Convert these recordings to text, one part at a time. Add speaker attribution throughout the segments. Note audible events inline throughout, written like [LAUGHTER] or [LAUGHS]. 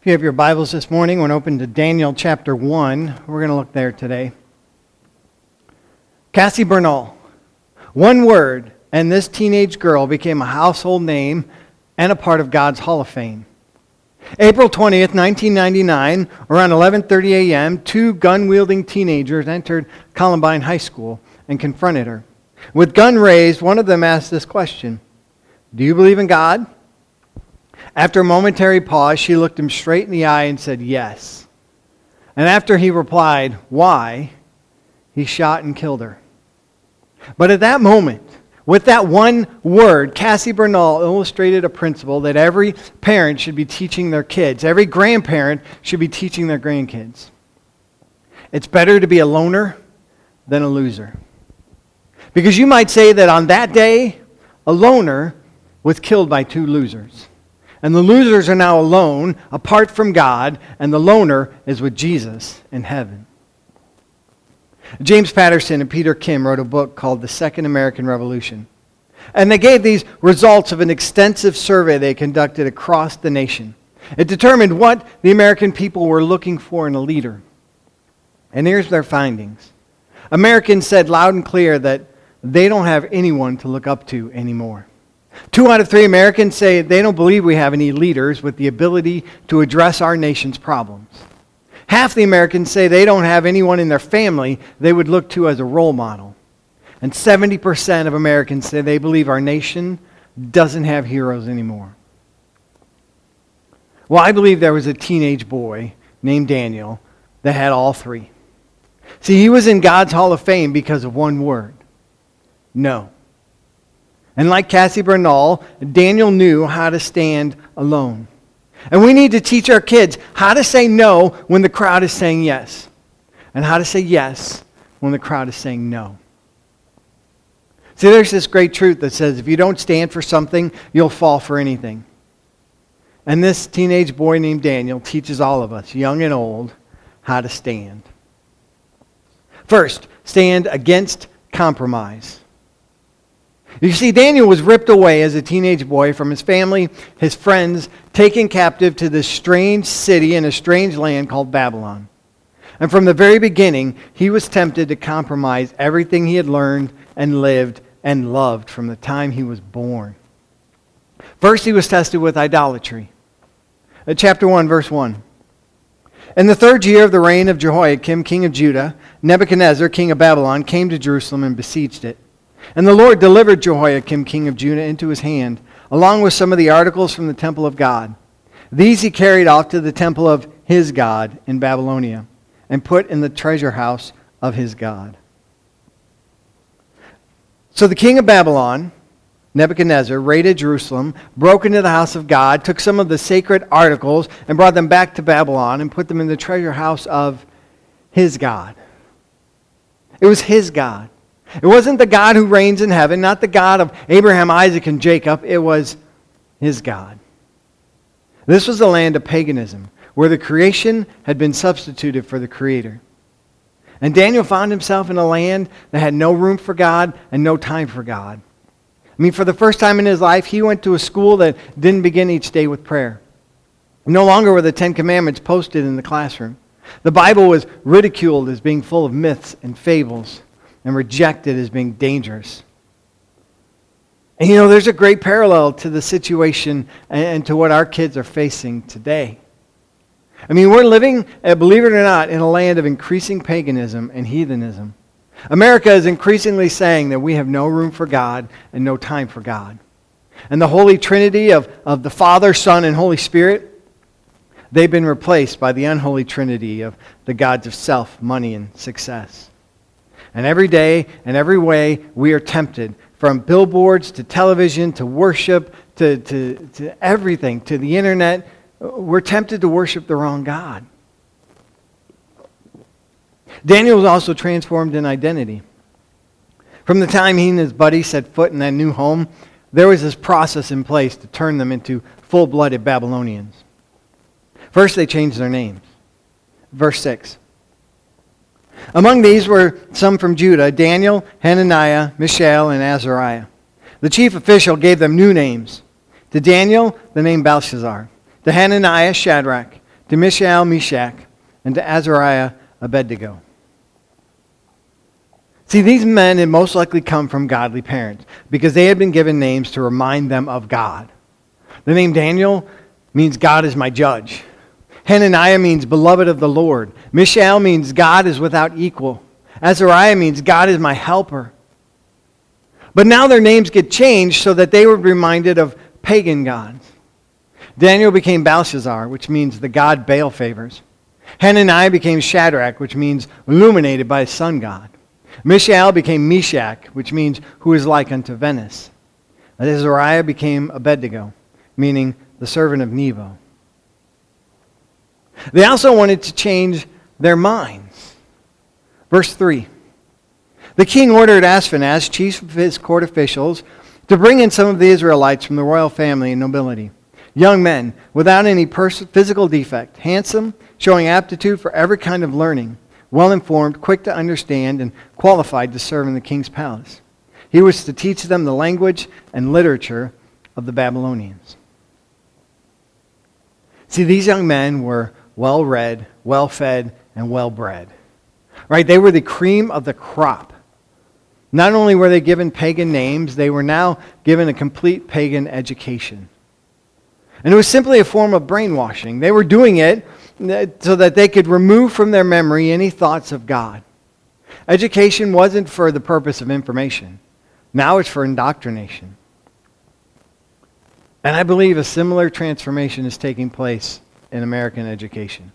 Speaker 1: If you have your Bibles this morning, we're going to open to Daniel chapter 1. We're going to look there today. Cassie Bernall. One word, and this teenage girl became a household name and a part of God's Hall of Fame. April 20th, 1999, around 11:30 a.m., two gun-wielding teenagers entered Columbine High School and confronted her. With gun raised, one of them asked this question: "Do you believe in God?" After a momentary pause, she looked him straight in the eye and said, Yes. And after he replied, Why? he shot and killed her. But at that moment, with that one word, Cassie Bernall illustrated a principle that every parent should be teaching their kids. Every grandparent should be teaching their grandkids. It's better to be a loner than a loser. Because you might say that on that day, a loner was killed by two losers. And the losers are now alone, apart from God, and the loner is with Jesus in heaven. James Patterson and Peter Kim wrote a book called The Second American Revolution. And they gave these results of an extensive survey they conducted across the nation. It determined what the American people were looking for in a leader. And here's their findings Americans said loud and clear that they don't have anyone to look up to anymore. Two out of three Americans say they don't believe we have any leaders with the ability to address our nation's problems. Half the Americans say they don't have anyone in their family they would look to as a role model. And 70% of Americans say they believe our nation doesn't have heroes anymore. Well, I believe there was a teenage boy named Daniel that had all three. See, he was in God's Hall of Fame because of one word no. And like Cassie Bernall, Daniel knew how to stand alone. And we need to teach our kids how to say no when the crowd is saying yes, and how to say yes when the crowd is saying no. See, there's this great truth that says if you don't stand for something, you'll fall for anything. And this teenage boy named Daniel teaches all of us, young and old, how to stand. First, stand against compromise. You see, Daniel was ripped away as a teenage boy from his family, his friends, taken captive to this strange city in a strange land called Babylon. And from the very beginning, he was tempted to compromise everything he had learned and lived and loved from the time he was born. First, he was tested with idolatry. At chapter 1, verse 1. In the third year of the reign of Jehoiakim, king of Judah, Nebuchadnezzar, king of Babylon, came to Jerusalem and besieged it. And the Lord delivered Jehoiakim, king of Judah, into his hand, along with some of the articles from the temple of God. These he carried off to the temple of his God in Babylonia, and put in the treasure house of his God. So the king of Babylon, Nebuchadnezzar, raided Jerusalem, broke into the house of God, took some of the sacred articles, and brought them back to Babylon, and put them in the treasure house of his God. It was his God. It wasn't the God who reigns in heaven, not the God of Abraham, Isaac, and Jacob. It was his God. This was the land of paganism, where the creation had been substituted for the Creator. And Daniel found himself in a land that had no room for God and no time for God. I mean, for the first time in his life, he went to a school that didn't begin each day with prayer. No longer were the Ten Commandments posted in the classroom. The Bible was ridiculed as being full of myths and fables and rejected as being dangerous. And you know, there's a great parallel to the situation and to what our kids are facing today. I mean, we're living, uh, believe it or not, in a land of increasing paganism and heathenism. America is increasingly saying that we have no room for God and no time for God. And the Holy Trinity of, of the Father, Son, and Holy Spirit, they've been replaced by the unholy Trinity of the gods of self, money, and success. And every day and every way we are tempted from billboards to television to worship to, to, to everything, to the internet. We're tempted to worship the wrong God. Daniel was also transformed in identity. From the time he and his buddy set foot in that new home, there was this process in place to turn them into full blooded Babylonians. First, they changed their names. Verse 6 among these were some from Judah Daniel, Hananiah, Mishael, and Azariah. The chief official gave them new names. To Daniel, the name Belshazzar. To Hananiah, Shadrach. to Mishael, Meshach, and to Azariah, Abednego. See, these men had most likely come from godly parents because they had been given names to remind them of God. The name Daniel means God is my judge. Hananiah means beloved of the Lord. Mishael means God is without equal. Azariah means God is my helper. But now their names get changed so that they were reminded of pagan gods. Daniel became Belshazzar, which means the god Baal favors. Hananiah became Shadrach, which means illuminated by sun god. Mishael became Meshach, which means who is like unto Venus. Azariah became Abednego, meaning the servant of Nebo. They also wanted to change their minds. Verse 3 The king ordered Ashpenaz, chief of his court officials, to bring in some of the Israelites from the royal family and nobility, young men without any pers- physical defect, handsome, showing aptitude for every kind of learning, well informed, quick to understand, and qualified to serve in the king's palace. He was to teach them the language and literature of the Babylonians. See, these young men were well read, well fed, and well bred. Right? They were the cream of the crop. Not only were they given pagan names, they were now given a complete pagan education. And it was simply a form of brainwashing. They were doing it uh, so that they could remove from their memory any thoughts of God. Education wasn't for the purpose of information, now it's for indoctrination. And I believe a similar transformation is taking place in American education.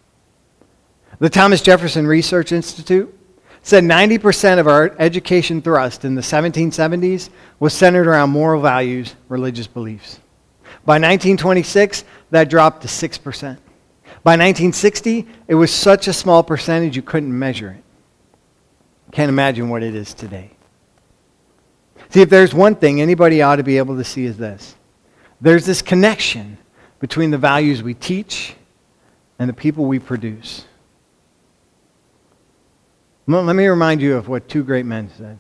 Speaker 1: The Thomas Jefferson Research Institute said 90% of our education thrust in the 1770s was centered around moral values, religious beliefs. By 1926, that dropped to 6%. By 1960, it was such a small percentage you couldn't measure it. Can't imagine what it is today. See, if there's one thing anybody ought to be able to see is this there's this connection between the values we teach and the people we produce. Let me remind you of what two great men said.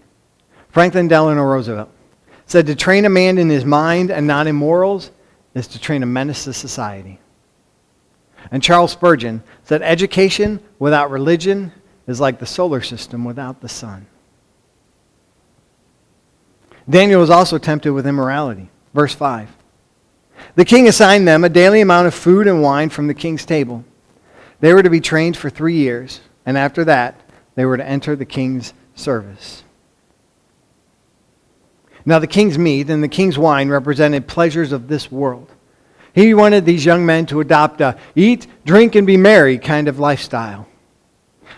Speaker 1: Franklin Delano Roosevelt said, To train a man in his mind and not in morals is to train a menace to society. And Charles Spurgeon said, Education without religion is like the solar system without the sun. Daniel was also tempted with immorality. Verse 5. The king assigned them a daily amount of food and wine from the king's table. They were to be trained for three years, and after that, they were to enter the king's service. Now, the king's meat and the king's wine represented pleasures of this world. He wanted these young men to adopt a eat, drink, and be merry kind of lifestyle.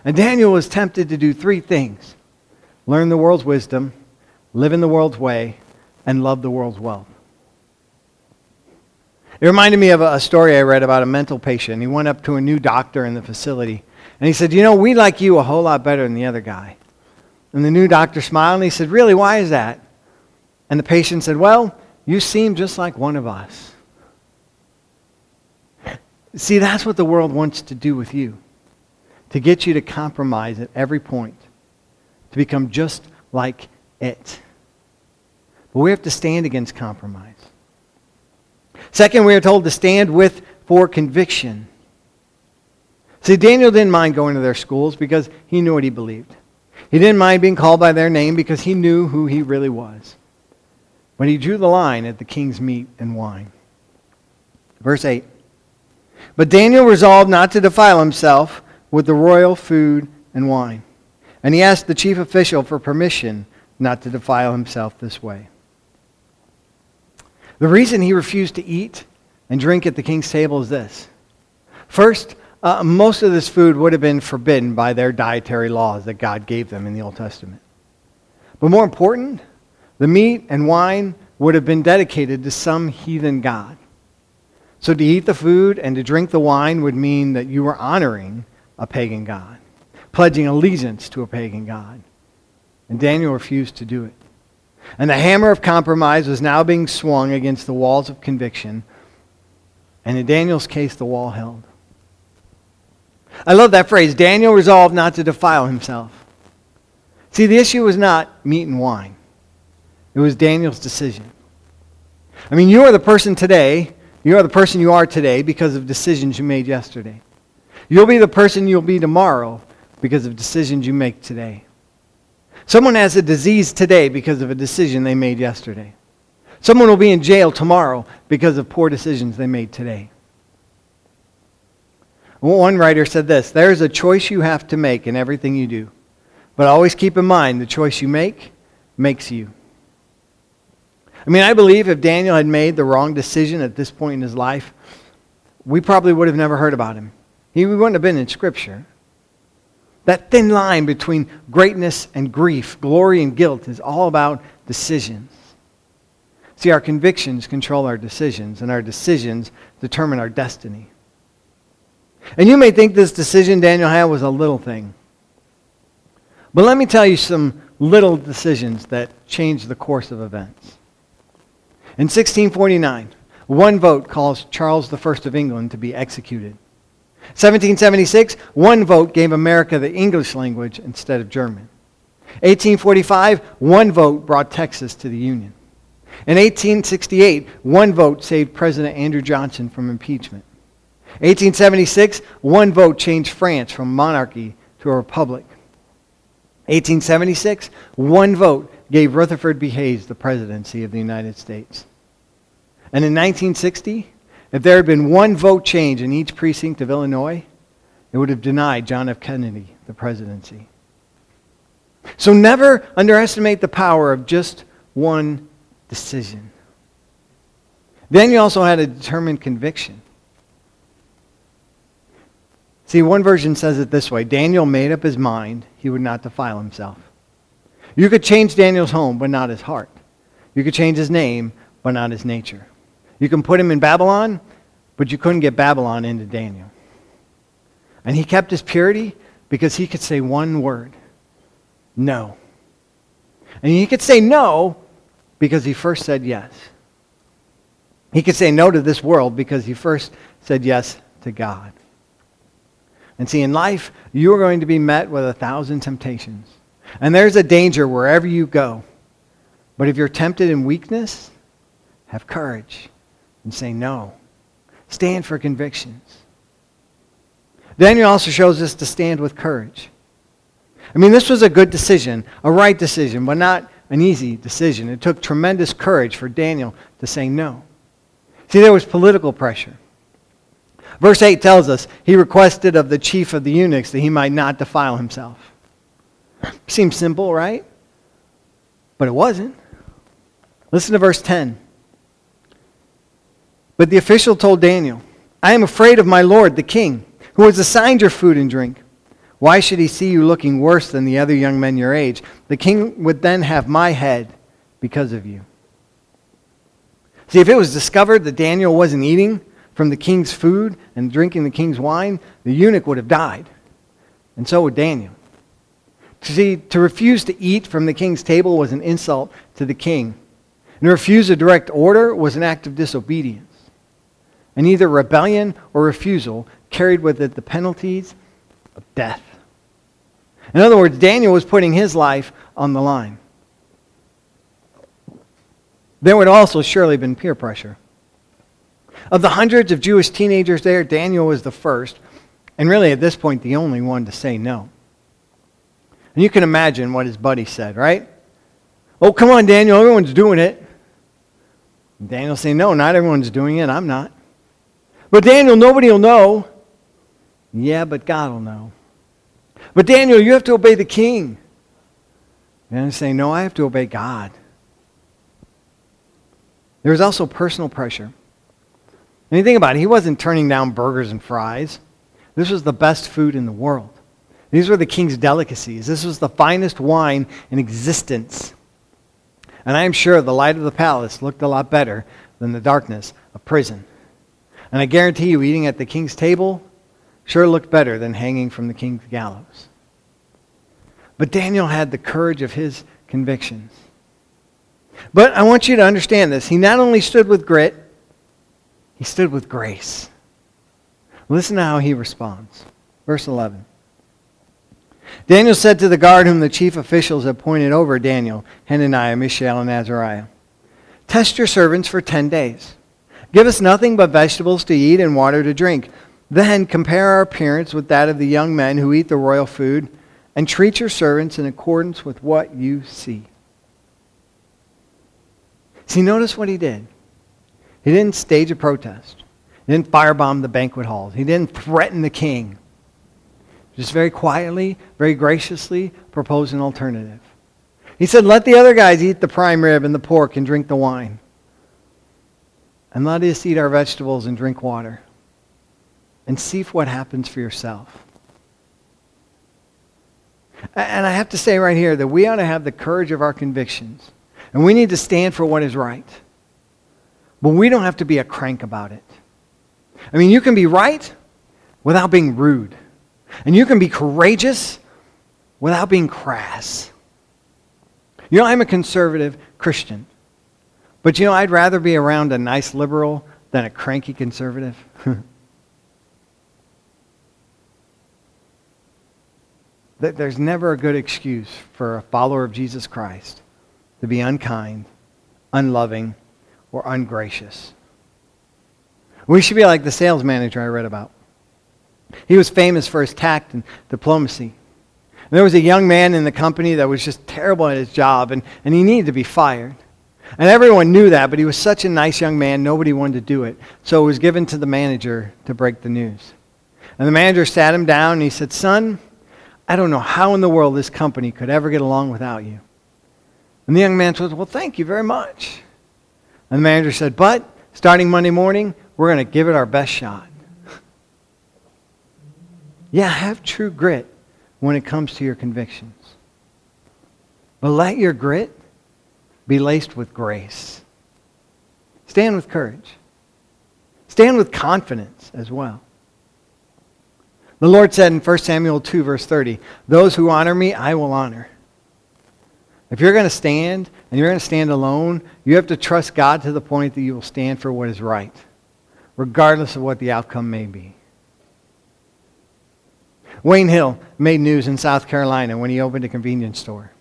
Speaker 1: And Daniel was tempted to do three things learn the world's wisdom, live in the world's way, and love the world's wealth. It reminded me of a story I read about a mental patient. He went up to a new doctor in the facility, and he said, You know, we like you a whole lot better than the other guy. And the new doctor smiled, and he said, Really, why is that? And the patient said, Well, you seem just like one of us. See, that's what the world wants to do with you to get you to compromise at every point, to become just like it. But we have to stand against compromise. Second, we are told to stand with for conviction. See, Daniel didn't mind going to their schools because he knew what he believed. He didn't mind being called by their name because he knew who he really was. But he drew the line at the king's meat and wine. Verse 8. But Daniel resolved not to defile himself with the royal food and wine. And he asked the chief official for permission not to defile himself this way. The reason he refused to eat and drink at the king's table is this. First, uh, most of this food would have been forbidden by their dietary laws that God gave them in the Old Testament. But more important, the meat and wine would have been dedicated to some heathen god. So to eat the food and to drink the wine would mean that you were honoring a pagan god, pledging allegiance to a pagan god. And Daniel refused to do it. And the hammer of compromise was now being swung against the walls of conviction. And in Daniel's case, the wall held. I love that phrase. Daniel resolved not to defile himself. See, the issue was not meat and wine, it was Daniel's decision. I mean, you are the person today, you are the person you are today because of decisions you made yesterday. You'll be the person you'll be tomorrow because of decisions you make today. Someone has a disease today because of a decision they made yesterday. Someone will be in jail tomorrow because of poor decisions they made today. One writer said this There is a choice you have to make in everything you do. But always keep in mind the choice you make makes you. I mean, I believe if Daniel had made the wrong decision at this point in his life, we probably would have never heard about him. He wouldn't have been in Scripture. That thin line between greatness and grief, glory and guilt, is all about decisions. See, our convictions control our decisions, and our decisions determine our destiny. And you may think this decision Daniel had was a little thing. But let me tell you some little decisions that changed the course of events. In 1649, one vote calls Charles I of England to be executed. 1776, one vote gave America the English language instead of German. 1845, one vote brought Texas to the Union. In 1868, one vote saved President Andrew Johnson from impeachment. 1876, one vote changed France from monarchy to a republic. 1876, one vote gave Rutherford B. Hayes the presidency of the United States. And in 1960, if there had been one vote change in each precinct of Illinois, it would have denied John F. Kennedy the presidency. So never underestimate the power of just one decision. Then you also had a determined conviction. See, one version says it this way Daniel made up his mind he would not defile himself. You could change Daniel's home, but not his heart. You could change his name, but not his nature. You can put him in Babylon, but you couldn't get Babylon into Daniel. And he kept his purity because he could say one word no. And he could say no because he first said yes. He could say no to this world because he first said yes to God. And see, in life, you are going to be met with a thousand temptations. And there's a danger wherever you go. But if you're tempted in weakness, have courage and say no. Stand for convictions. Daniel also shows us to stand with courage. I mean, this was a good decision, a right decision, but not an easy decision. It took tremendous courage for Daniel to say no. See, there was political pressure. Verse 8 tells us he requested of the chief of the eunuchs that he might not defile himself. Seems simple, right? But it wasn't. Listen to verse 10. But the official told Daniel, I am afraid of my lord, the king, who has assigned your food and drink. Why should he see you looking worse than the other young men your age? The king would then have my head because of you. See, if it was discovered that Daniel wasn't eating, from the king's food and drinking the king's wine, the eunuch would have died. And so would Daniel. See, to refuse to eat from the king's table was an insult to the king. And to refuse a direct order was an act of disobedience. And either rebellion or refusal carried with it the penalties of death. In other words, Daniel was putting his life on the line. There would also surely have been peer pressure. Of the hundreds of Jewish teenagers there, Daniel was the first, and really at this point the only one to say no. And you can imagine what his buddy said, right? Oh, come on, Daniel, everyone's doing it. Daniel saying, No, not everyone's doing it. I'm not. But Daniel, nobody will know. Yeah, but God will know. But Daniel, you have to obey the king. And I say, No, I have to obey God. There was also personal pressure. And you think about it, he wasn't turning down burgers and fries. This was the best food in the world. These were the king's delicacies. This was the finest wine in existence. And I am sure the light of the palace looked a lot better than the darkness of prison. And I guarantee you, eating at the king's table sure looked better than hanging from the king's gallows. But Daniel had the courage of his convictions. But I want you to understand this. He not only stood with grit, he stood with grace. Listen to how he responds. Verse 11. Daniel said to the guard whom the chief officials appointed over Daniel, Hananiah, Mishael, and Azariah, Test your servants for ten days. Give us nothing but vegetables to eat and water to drink. Then compare our appearance with that of the young men who eat the royal food, and treat your servants in accordance with what you see. See, notice what he did. He didn't stage a protest. He didn't firebomb the banquet halls. He didn't threaten the king. Just very quietly, very graciously proposed an alternative. He said, Let the other guys eat the prime rib and the pork and drink the wine. And let us eat our vegetables and drink water. And see what happens for yourself. And I have to say right here that we ought to have the courage of our convictions. And we need to stand for what is right. But we don't have to be a crank about it. I mean, you can be right without being rude. And you can be courageous without being crass. You know, I'm a conservative Christian. But you know, I'd rather be around a nice liberal than a cranky conservative. [LAUGHS] There's never a good excuse for a follower of Jesus Christ to be unkind, unloving, or ungracious. We should be like the sales manager I read about. He was famous for his tact and diplomacy. There was a young man in the company that was just terrible at his job, and, and he needed to be fired. And everyone knew that, but he was such a nice young man, nobody wanted to do it. So it was given to the manager to break the news. And the manager sat him down and he said, Son, I don't know how in the world this company could ever get along without you. And the young man said, Well, thank you very much. And the manager said, But starting Monday morning, we're going to give it our best shot. yeah, have true grit when it comes to your convictions. But let your grit be laced with grace. Stand with courage. Stand with confidence as well. The Lord said in 1 Samuel 2, verse 30, Those who honor me, I will honor. If you're going to stand and you're going to stand alone, you have to trust God to the point that you will stand for what is right, regardless of what the outcome may be. Wayne Hill made news in South Carolina when he opened a convenience store.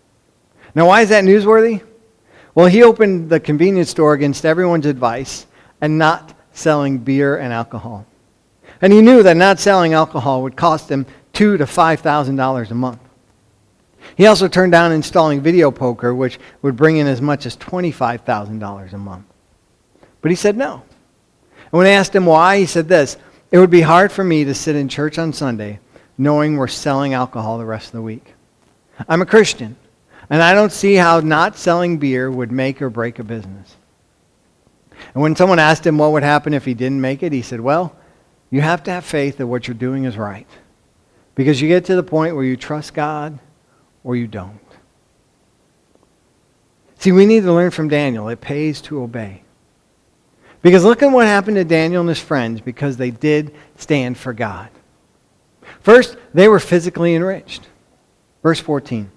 Speaker 1: Now, why is that newsworthy? Well, he opened the convenience store against everyone's advice and not selling beer and alcohol. And he knew that not selling alcohol would cost him two to five thousand dollars a month. He also turned down installing video poker, which would bring in as much as twenty-five thousand dollars a month. But he said no. And when I asked him why, he said this It would be hard for me to sit in church on Sunday knowing we're selling alcohol the rest of the week. I'm a Christian, and I don't see how not selling beer would make or break a business. And when someone asked him what would happen if he didn't make it, he said, Well, you have to have faith that what you're doing is right. Because you get to the point where you trust God or you don't. See, we need to learn from Daniel. It pays to obey. Because look at what happened to Daniel and his friends because they did stand for God. First, they were physically enriched. Verse 14.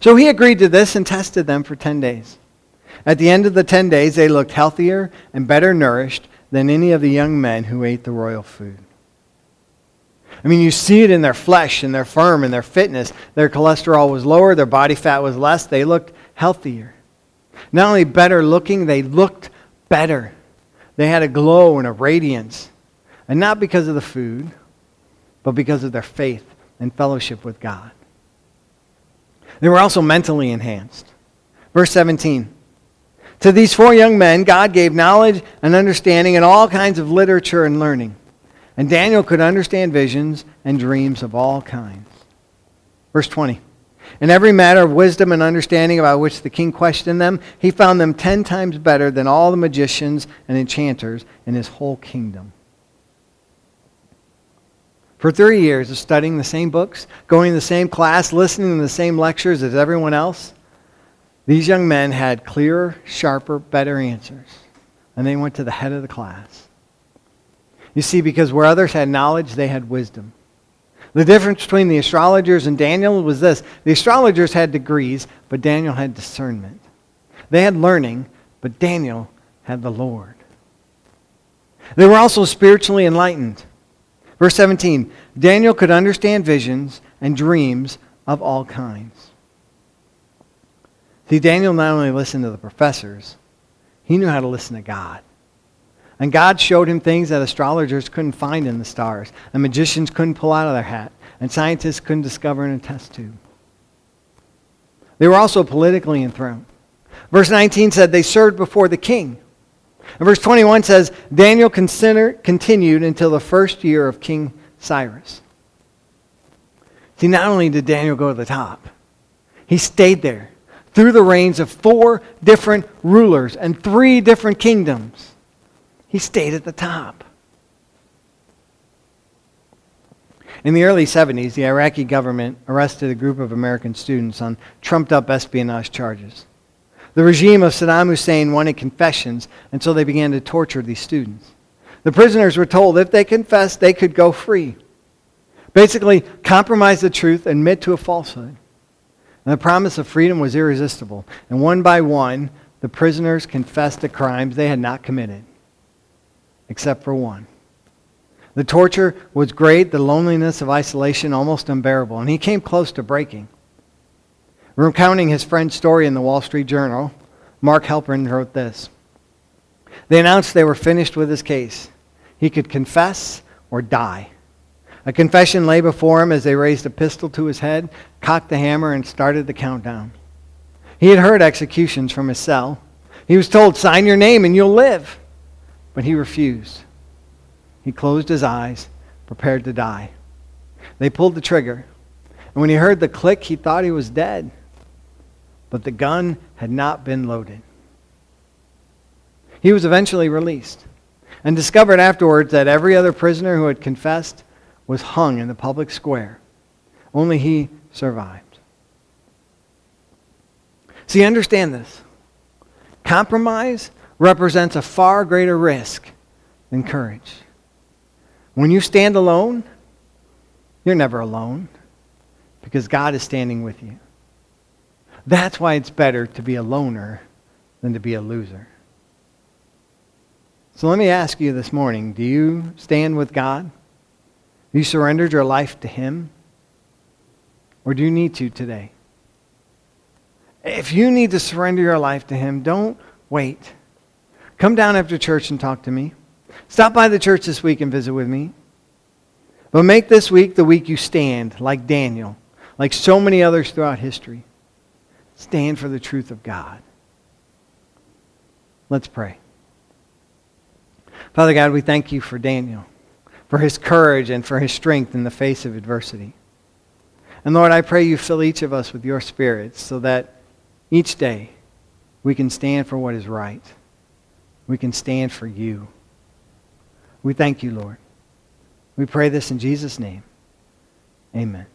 Speaker 1: So he agreed to this and tested them for 10 days. At the end of the 10 days, they looked healthier and better nourished than any of the young men who ate the royal food. I mean, you see it in their flesh and their firm and their fitness. Their cholesterol was lower, their body fat was less. They looked healthier. Not only better looking, they looked better. They had a glow and a radiance. And not because of the food, but because of their faith and fellowship with God. They were also mentally enhanced. Verse 17. To these four young men, God gave knowledge and understanding and all kinds of literature and learning. And Daniel could understand visions and dreams of all kinds. Verse 20. In every matter of wisdom and understanding about which the king questioned them, he found them ten times better than all the magicians and enchanters in his whole kingdom. For 30 years of studying the same books, going to the same class, listening to the same lectures as everyone else, these young men had clearer, sharper, better answers. And they went to the head of the class. You see, because where others had knowledge, they had wisdom. The difference between the astrologers and Daniel was this the astrologers had degrees, but Daniel had discernment. They had learning, but Daniel had the Lord. They were also spiritually enlightened. Verse 17 Daniel could understand visions and dreams of all kinds. See, Daniel not only listened to the professors, he knew how to listen to God. And God showed him things that astrologers couldn't find in the stars, and magicians couldn't pull out of their hat, and scientists couldn't discover in a test tube. They were also politically enthroned. Verse 19 said they served before the king. And verse 21 says Daniel continued until the first year of King Cyrus. See, not only did Daniel go to the top, he stayed there through the reigns of four different rulers and three different kingdoms. He stayed at the top. In the early 70s, the Iraqi government arrested a group of American students on trumped up espionage charges. The regime of Saddam Hussein wanted confessions, and so they began to torture these students. The prisoners were told if they confessed, they could go free. Basically, compromise the truth, admit to a falsehood. And the promise of freedom was irresistible. And one by one, the prisoners confessed the crimes they had not committed, except for one. The torture was great, the loneliness of isolation almost unbearable, and he came close to breaking. Recounting his friend's story in the Wall Street Journal, Mark Helprin wrote this. They announced they were finished with his case. He could confess or die. A confession lay before him as they raised a pistol to his head, cocked the hammer, and started the countdown. He had heard executions from his cell. He was told, Sign your name and you'll live. But he refused. He closed his eyes, prepared to die. They pulled the trigger. And when he heard the click, he thought he was dead. But the gun had not been loaded. He was eventually released and discovered afterwards that every other prisoner who had confessed was hung in the public square. Only he survived. See, understand this. Compromise represents a far greater risk than courage. When you stand alone, you're never alone because God is standing with you. That's why it's better to be a loner than to be a loser. So let me ask you this morning do you stand with God? Have you surrendered your life to Him? Or do you need to today? If you need to surrender your life to Him, don't wait. Come down after church and talk to me. Stop by the church this week and visit with me. But make this week the week you stand, like Daniel, like so many others throughout history. Stand for the truth of God. Let's pray. Father God, we thank you for Daniel, for his courage and for his strength in the face of adversity. And Lord, I pray you fill each of us with your spirit so that each day we can stand for what is right. We can stand for you. We thank you, Lord. We pray this in Jesus' name. Amen.